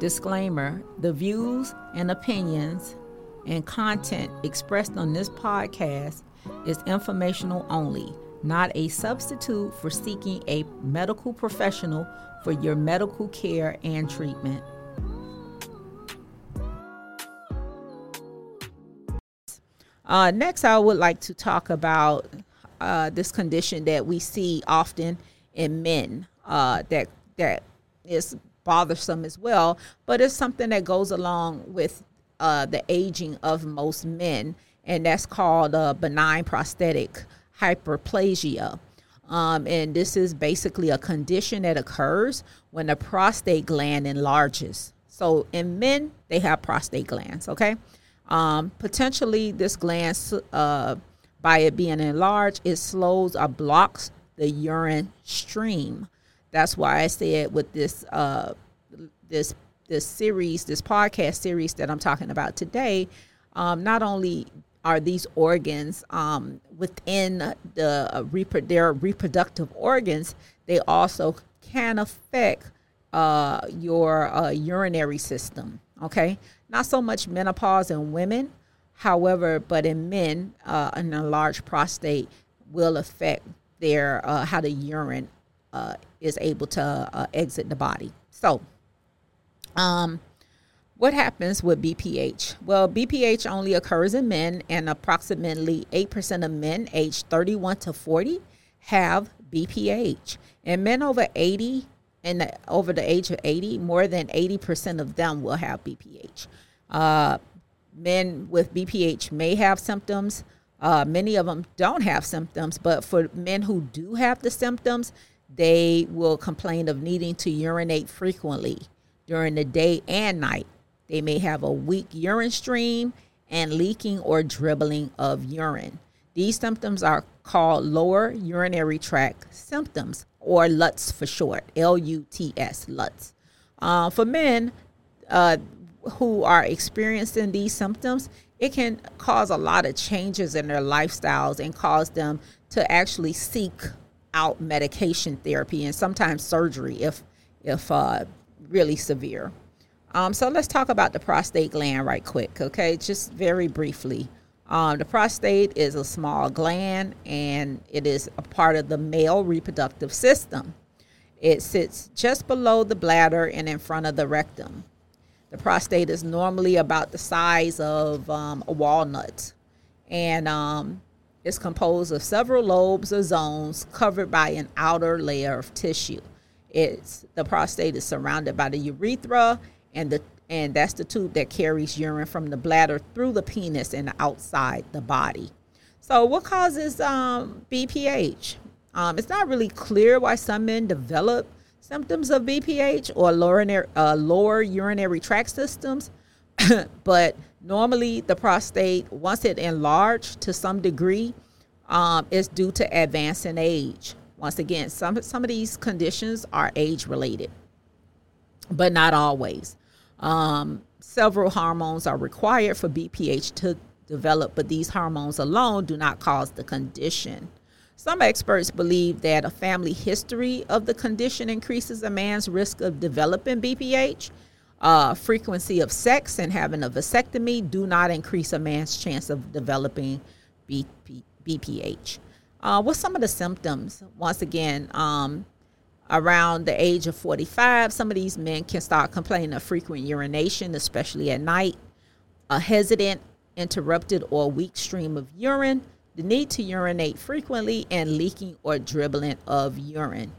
Disclaimer The views and opinions and content expressed on this podcast is informational only, not a substitute for seeking a medical professional for your medical care and treatment. Uh, next, I would like to talk about uh, this condition that we see often in men uh, that that is bothersome as well, but it's something that goes along with uh, the aging of most men, and that's called benign prostatic hyperplasia. Um, and this is basically a condition that occurs when the prostate gland enlarges. So in men, they have prostate glands, okay? Um, potentially, this gland, uh, by it being enlarged, it slows or blocks the urine stream. That's why I said with this uh, this this series, this podcast series that I'm talking about today, um, not only are these organs um, within the uh, repro- their reproductive organs, they also can affect uh, your uh, urinary system. Okay, not so much menopause in women, however, but in men, uh, an enlarged prostate will affect their uh, how the urine uh, is able to uh, exit the body. So, um, what happens with BPH? Well, BPH only occurs in men, and approximately 8% of men aged 31 to 40 have BPH. And men over 80 and over the age of 80, more than 80% of them will have BPH. Uh, men with BPH may have symptoms. Uh, many of them don't have symptoms, but for men who do have the symptoms, they will complain of needing to urinate frequently during the day and night. They may have a weak urine stream and leaking or dribbling of urine. These symptoms are called lower urinary tract symptoms, or LUTS for short, L U T S, LUTS. Uh, for men uh, who are experiencing these symptoms, it can cause a lot of changes in their lifestyles and cause them to actually seek out medication therapy and sometimes surgery if if uh, really severe. Um, so let's talk about the prostate gland right quick, okay? Just very briefly. Um, the prostate is a small gland and it is a part of the male reproductive system. It sits just below the bladder and in front of the rectum. The prostate is normally about the size of um, a walnut and um, is composed of several lobes or zones covered by an outer layer of tissue. It's the prostate is surrounded by the urethra and the and that's the tube that carries urine from the bladder through the penis and outside the body. So, what causes um, BPH? Um, it's not really clear why some men develop symptoms of BPH or lower, uh, lower urinary tract systems, but normally the prostate, once it enlarged to some degree, um, is due to advancing age. Once again, some some of these conditions are age related, but not always. Um, several hormones are required for BPH to develop, but these hormones alone do not cause the condition. Some experts believe that a family history of the condition increases a man's risk of developing BPH. Uh, frequency of sex and having a vasectomy do not increase a man's chance of developing BP, BPH. Uh, what's some of the symptoms? Once again, um, around the age of 45, some of these men can start complaining of frequent urination, especially at night, a hesitant, interrupted, or weak stream of urine, the need to urinate frequently, and leaking or dribbling of urine.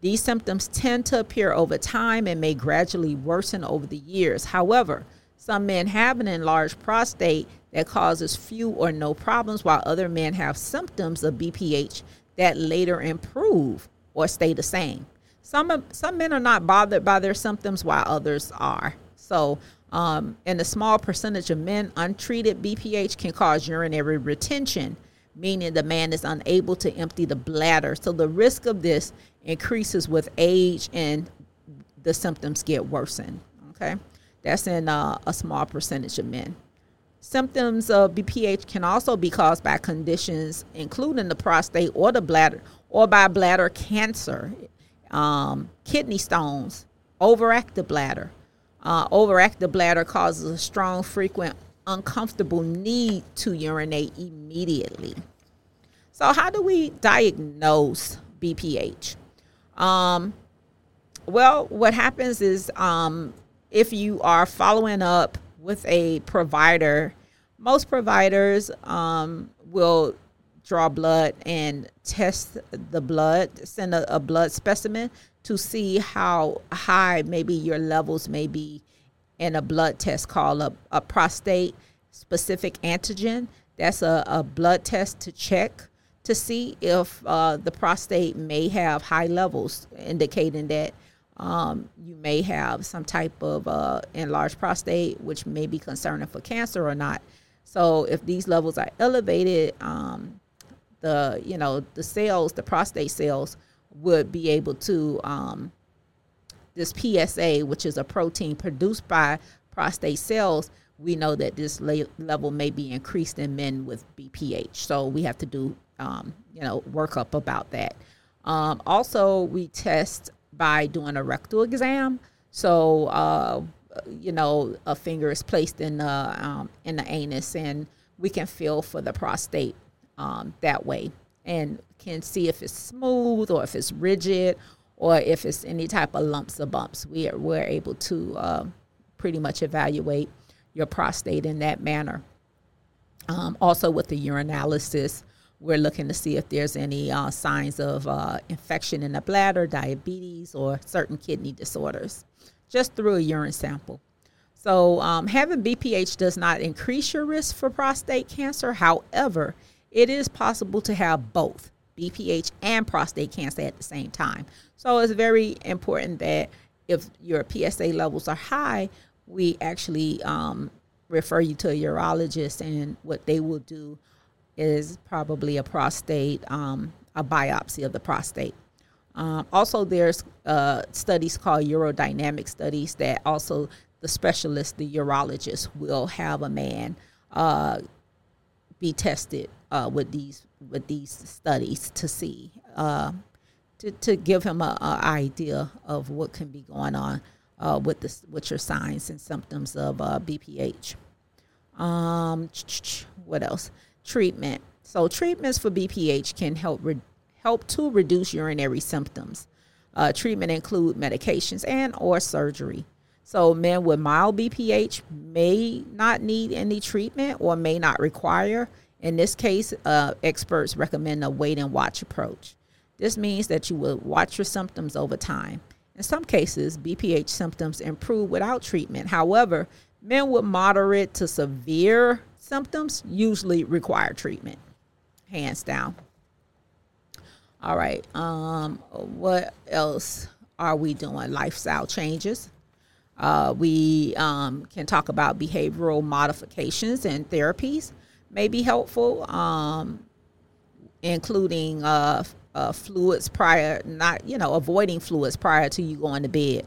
These symptoms tend to appear over time and may gradually worsen over the years. However, some men have an enlarged prostate that causes few or no problems, while other men have symptoms of BPH that later improve or stay the same. Some some men are not bothered by their symptoms, while others are. So, um, in a small percentage of men, untreated BPH can cause urinary retention, meaning the man is unable to empty the bladder. So the risk of this increases with age and the symptoms get worsened. Okay, that's in uh, a small percentage of men. Symptoms of BPH can also be caused by conditions including the prostate or the bladder or by bladder cancer, um, kidney stones, overactive bladder, Uh, overactive bladder causes a strong, frequent, uncomfortable need to urinate immediately. So, how do we diagnose BPH? Um, well, what happens is um, if you are following up with a provider, most providers um, will draw blood and test the blood, send a, a, blood specimen to see how high maybe your levels may be in a blood test called a, a prostate specific antigen. That's a, a, blood test to check to see if uh, the prostate may have high levels, indicating that um, you may have some type of uh, enlarged prostate, which may be concerning for cancer or not. So if these levels are elevated, um, the you know the cells, the prostate cells, would be able to um, this PSA, which is a protein produced by prostate cells. We know that this level may be increased in men with BPH, so we have to do um, you know workup about that. Um, also, we test by doing a rectal exam. So, uh, you know, a finger is placed in the um, in the anus, and we can feel for the prostate um, that way, and can see if it's smooth or if it's rigid or if it's any type of lumps or bumps. We are we're able to uh, pretty much evaluate your prostate in that manner. Um, also, with the urinalysis, we're looking to see if there's any uh, signs of uh, infection in the bladder, diabetes, or certain kidney disorders, just through a urine sample. So, um, having BPH does not increase your risk for prostate cancer. However, it is possible to have both BPH and prostate cancer at the same time. So, it's very important that if your PSA levels are high, we actually um, refer you to a urologist, and what they will do is probably a prostate, um, a biopsy of the prostate. Um, also, there's uh, studies called urodynamic studies that also the specialist, the urologist, will have a man uh, be tested uh, with these with these studies to see uh, to, to give him an idea of what can be going on uh, with this with your signs and symptoms of uh, BPH. Um, what else? treatment. So treatments for BPH can help re- help to reduce urinary symptoms. Uh, treatment include medications and or surgery. So men with mild BPH may not need any treatment or may not require. In this case, uh, experts recommend a wait and watch approach. This means that you will watch your symptoms over time. In some cases, BPH symptoms improve without treatment. However, men with moderate to severe symptoms usually require treatment, hands down. All right. Um, what else are we doing? Lifestyle changes. Uh, we um, can talk about behavioral modifications and therapies may be helpful, um, including uh, uh, fluids prior, not you know avoiding fluids prior to you going to bed,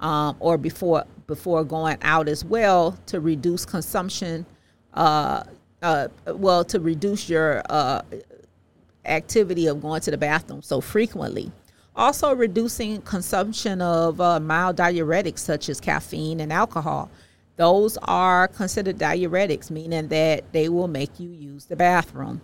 um, or before before going out as well to reduce consumption uh, uh, well, to reduce your uh, activity of going to the bathroom so frequently. Also, reducing consumption of uh, mild diuretics such as caffeine and alcohol. Those are considered diuretics, meaning that they will make you use the bathroom.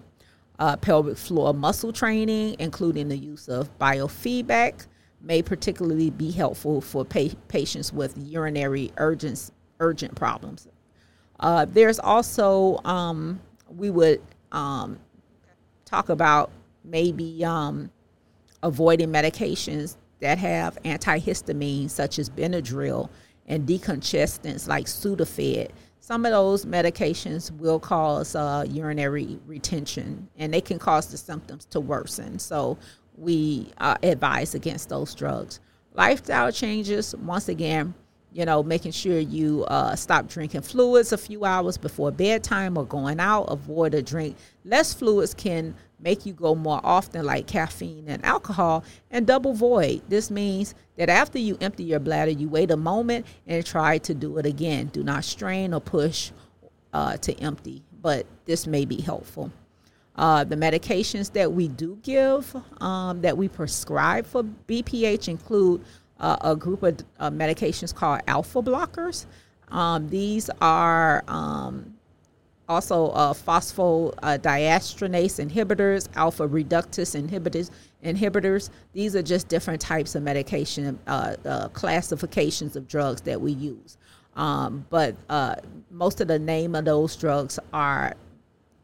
Uh, pelvic floor muscle training, including the use of biofeedback, may particularly be helpful for pa- patients with urinary urgent, urgent problems. Uh, there's also um, we would um, talk about maybe um, avoiding medications that have antihistamines such as Benadryl and decongestants like Sudafed. Some of those medications will cause uh, urinary retention and they can cause the symptoms to worsen. So we uh, advise against those drugs. Lifestyle changes, once again, you know, making sure you uh, stop drinking fluids a few hours before bedtime or going out. Avoid a drink. Less fluids can make you go more often, like caffeine and alcohol, and double void. This means that after you empty your bladder, you wait a moment and try to do it again. Do not strain or push uh, to empty, but this may be helpful. Uh, the medications that we do give, um, that we prescribe for BPH, include uh, a group of uh, medications called alpha blockers. Um, these are um, also uh, phosphodiesterase inhibitors, alpha reductase inhibitors. Inhibitors. These are just different types of medication uh, uh, classifications of drugs that we use. Um, but uh, most of the name of those drugs are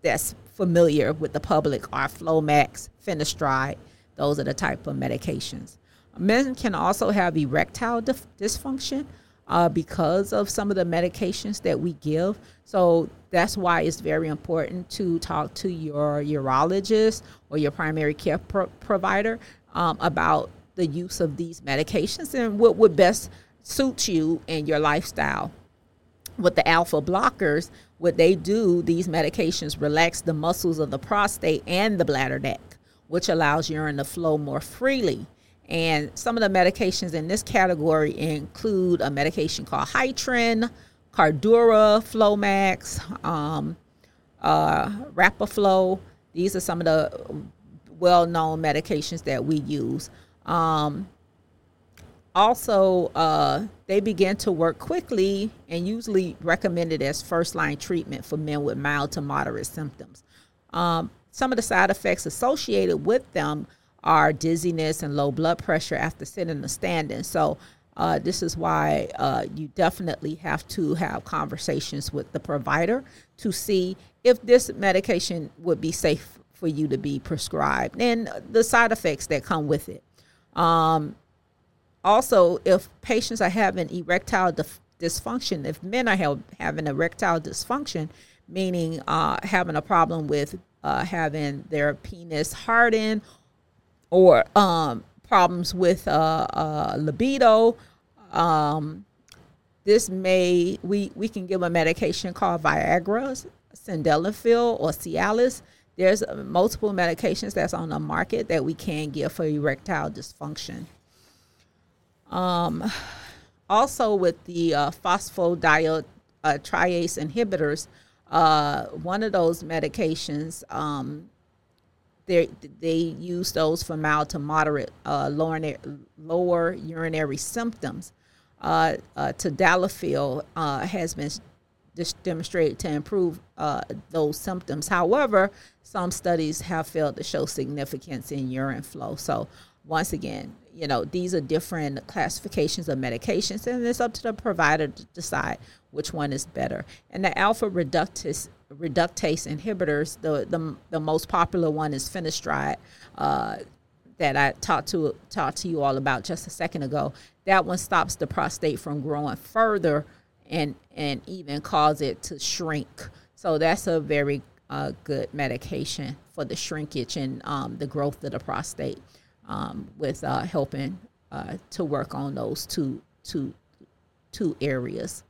that's familiar with the public are Flomax, Finasteride. Those are the type of medications. Men can also have erectile dysfunction uh, because of some of the medications that we give. So that's why it's very important to talk to your urologist or your primary care pro- provider um, about the use of these medications and what would best suit you and your lifestyle. With the alpha blockers, what they do, these medications relax the muscles of the prostate and the bladder neck, which allows urine to flow more freely. And some of the medications in this category include a medication called Hytrin, Cardura, Flomax, um, uh, Rapaflo. These are some of the well-known medications that we use. Um, also, uh, they begin to work quickly and usually recommended as first-line treatment for men with mild to moderate symptoms. Um, some of the side effects associated with them are dizziness and low blood pressure after sitting or standing. So uh, this is why uh, you definitely have to have conversations with the provider to see if this medication would be safe for you to be prescribed and the side effects that come with it. Um, also, if patients are having erectile dysfunction, if men are having erectile dysfunction, meaning uh, having a problem with uh, having their penis harden or um, problems with uh, uh, libido. Um, this may we we can give a medication called Viagra, Sildenafil, or Cialis. There's uh, multiple medications that's on the market that we can give for erectile dysfunction. Um, also, with the uh, phosphodiesterase uh, inhibitors, uh, one of those medications um, they they use those for mild to moderate uh, lower, lower urinary symptoms. Uh, uh, tadalafil uh, has been demonstrated to improve uh, those symptoms. However, some studies have failed to show significance in urine flow. So, once again, you know, these are different classifications of medications, and it's up to the provider to decide which one is better. And the alpha reductase reductase inhibitors. The, the, the most popular one is finasteride, uh, that I talked to talked to you all about just a second ago. That one stops the prostate from growing further and and even cause it to shrink. So that's a very uh, good medication for the shrinkage and um, the growth of the prostate, um, with uh, helping uh, to work on those two two two areas.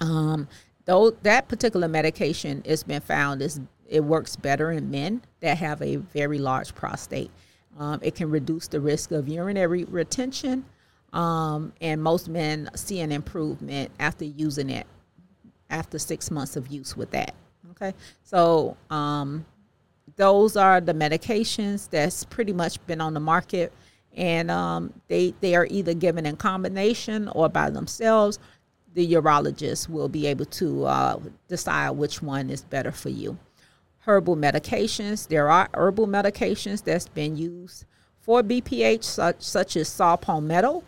Um, though that particular medication has been found is it works better in men that have a very large prostate. Um, it can reduce the risk of urinary retention, um, and most men see an improvement after using it after six months of use with that. Okay, so um, those are the medications that's pretty much been on the market, and um, they they are either given in combination or by themselves the urologist will be able to uh, decide which one is better for you. Herbal medications. There are herbal medications that's been used for BPH, such, such as saw palmetto.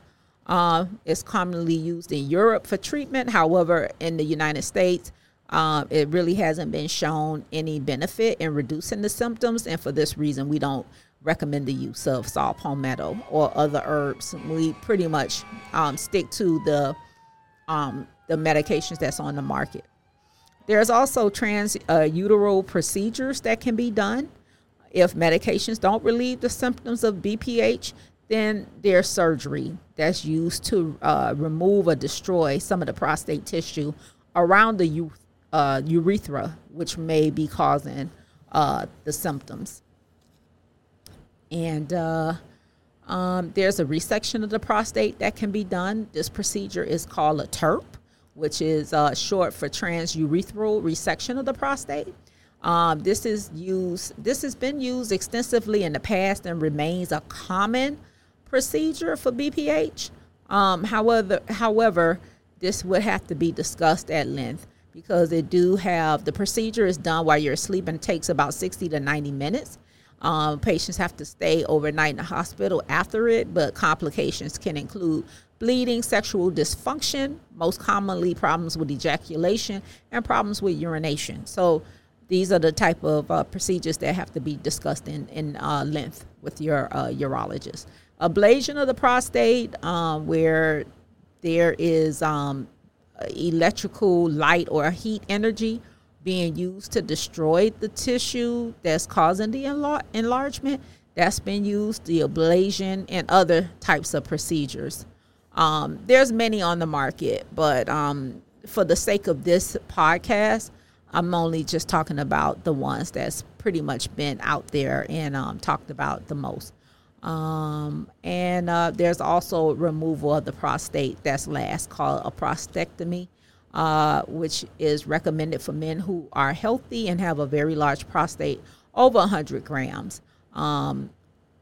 Uh, it's commonly used in Europe for treatment. However, in the United States, uh, it really hasn't been shown any benefit in reducing the symptoms, and for this reason, we don't recommend the use of saw palmetto or other herbs. We pretty much um, stick to the um, the medications that's on the market. There's also trans uh, procedures that can be done. If medications don't relieve the symptoms of BPH, then there's surgery that's used to uh, remove or destroy some of the prostate tissue around the uh, urethra, which may be causing uh, the symptoms. And uh, um, there's a resection of the prostate that can be done. This procedure is called a TURP, which is uh, short for transurethral resection of the prostate. Um, this is used. This has been used extensively in the past and remains a common procedure for BPH. Um, however, however, this would have to be discussed at length because it do have the procedure is done while you're asleep and takes about 60 to 90 minutes. Um, patients have to stay overnight in the hospital after it, but complications can include bleeding, sexual dysfunction, most commonly problems with ejaculation, and problems with urination. So these are the type of uh, procedures that have to be discussed in, in uh, length with your uh, urologist. Ablation of the prostate, um, where there is um, electrical light or heat energy being used to destroy the tissue that's causing the enlar- enlargement. That's been used, the ablation, and other types of procedures. Um, there's many on the market, but um, for the sake of this podcast, I'm only just talking about the ones that's pretty much been out there and um, talked about the most. Um, and uh, there's also removal of the prostate that's last called a prostatectomy, uh, which is recommended for men who are healthy and have a very large prostate over 100 grams. Um,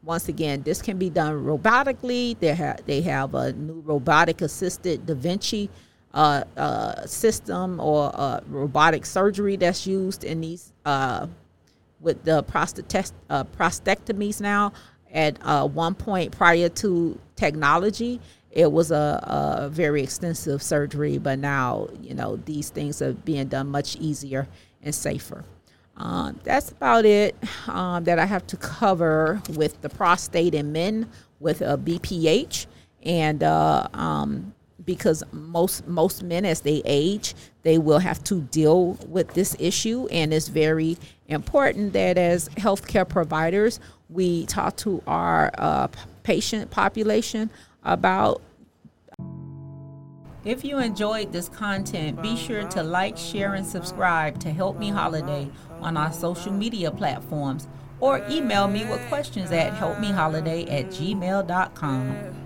once again, this can be done robotically. They have they have a new robotic assisted Da Vinci uh, uh, system or uh, robotic surgery that's used in these uh, with the prostate uh, prostatectomies now at uh, one point prior to technology, it was a, a, very extensive surgery, but now, you know, these things are being done much easier and safer. Um, that's about it um, that I have to cover with the prostate in men with a BPH. And uh, um, because most most men as they age they will have to deal with this issue and it's very important that as healthcare providers we talk to our uh, patient population about if you enjoyed this content, be sure to like, share, and subscribe to Help Me Holiday on our social media platforms or email me with questions at helpmeholiday at gmail.com.